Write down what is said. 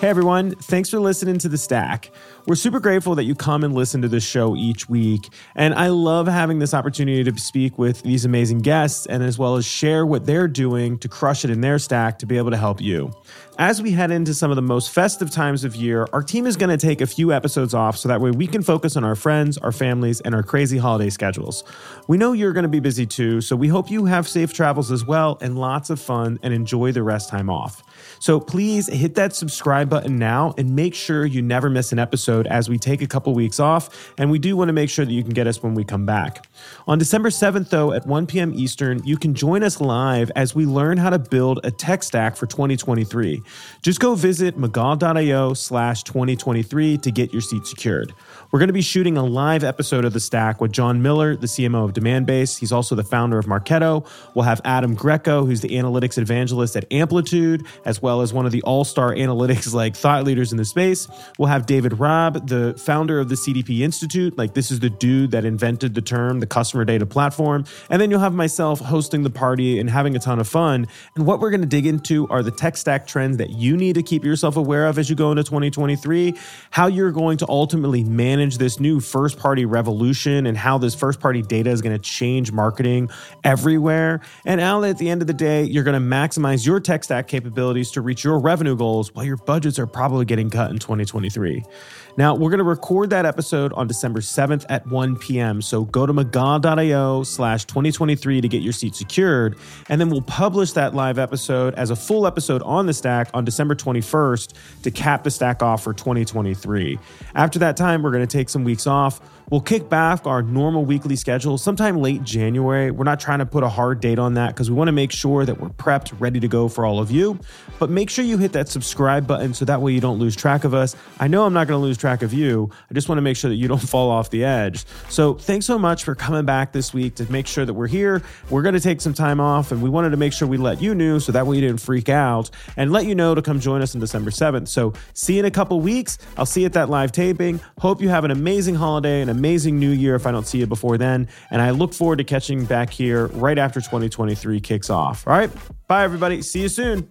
Hey everyone, thanks for listening to The Stack. We're super grateful that you come and listen to this show each week. And I love having this opportunity to speak with these amazing guests and as well as share what they're doing to crush it in their stack to be able to help you. As we head into some of the most festive times of year, our team is going to take a few episodes off so that way we can focus on our friends, our families, and our crazy holiday schedules. We know you're going to be busy too, so we hope you have safe travels as well and lots of fun and enjoy the rest time off. So please hit that subscribe button now and make sure you never miss an episode as we take a couple weeks off. And we do want to make sure that you can get us when we come back. On December 7th, though, at 1 p.m. Eastern, you can join us live as we learn how to build a tech stack for 2023. Just go visit megal.io slash 2023 to get your seat secured. We're going to be shooting a live episode of The Stack with Jon Miller, the CMO of Demandbase. He's also the founder of Marketo. We'll have Adam Greco, who's the analytics evangelist at Amplitude, as well as one of the all-star analytics like thought leaders in the space. We'll have David Raab, the founder of the CDP Institute. Like this is the dude that invented the term the customer data platform. And then you'll have myself hosting the party and having a ton of fun. And what we're going to dig into are the tech stack trends that you need to keep yourself aware of as you go into 2023, how you're going to ultimately manage this new first party revolution and how this first party data is going to change marketing everywhere. And Al, at the end of the day, you're going to maximize your tech stack capabilities to reach your revenue goals while your budgets are probably getting cut in 2023. Now, we're going to record that episode on December 7th at 1 p.m. So go to megal.io slash 2023 to get your seat secured. And then we'll publish that live episode as a full episode on the stack on December 21st to cap the stack off for 2023. After that time, we're going to take some weeks off. We'll kick back our normal weekly schedule sometime late January. We're not trying to put a hard date on that because we want to make sure that we're prepped, ready to go for all of you. But make sure you hit that subscribe button so that way you don't lose track of us. I know I'm not going to lose track of you. I just want to make sure that you don't fall off the edge. So thanks so much for coming back this week to make sure that we're here. We're going to take some time off and we wanted to make sure we let you know so that way you didn't freak out and let you know to come join us on December 7th. So see you in a couple weeks. I'll see you at that live taping. Hope you have an amazing holiday and amazing new year if I don't see you before then. And I look forward to catching back here right after 2023 kicks off. All right. Bye, everybody. See you soon.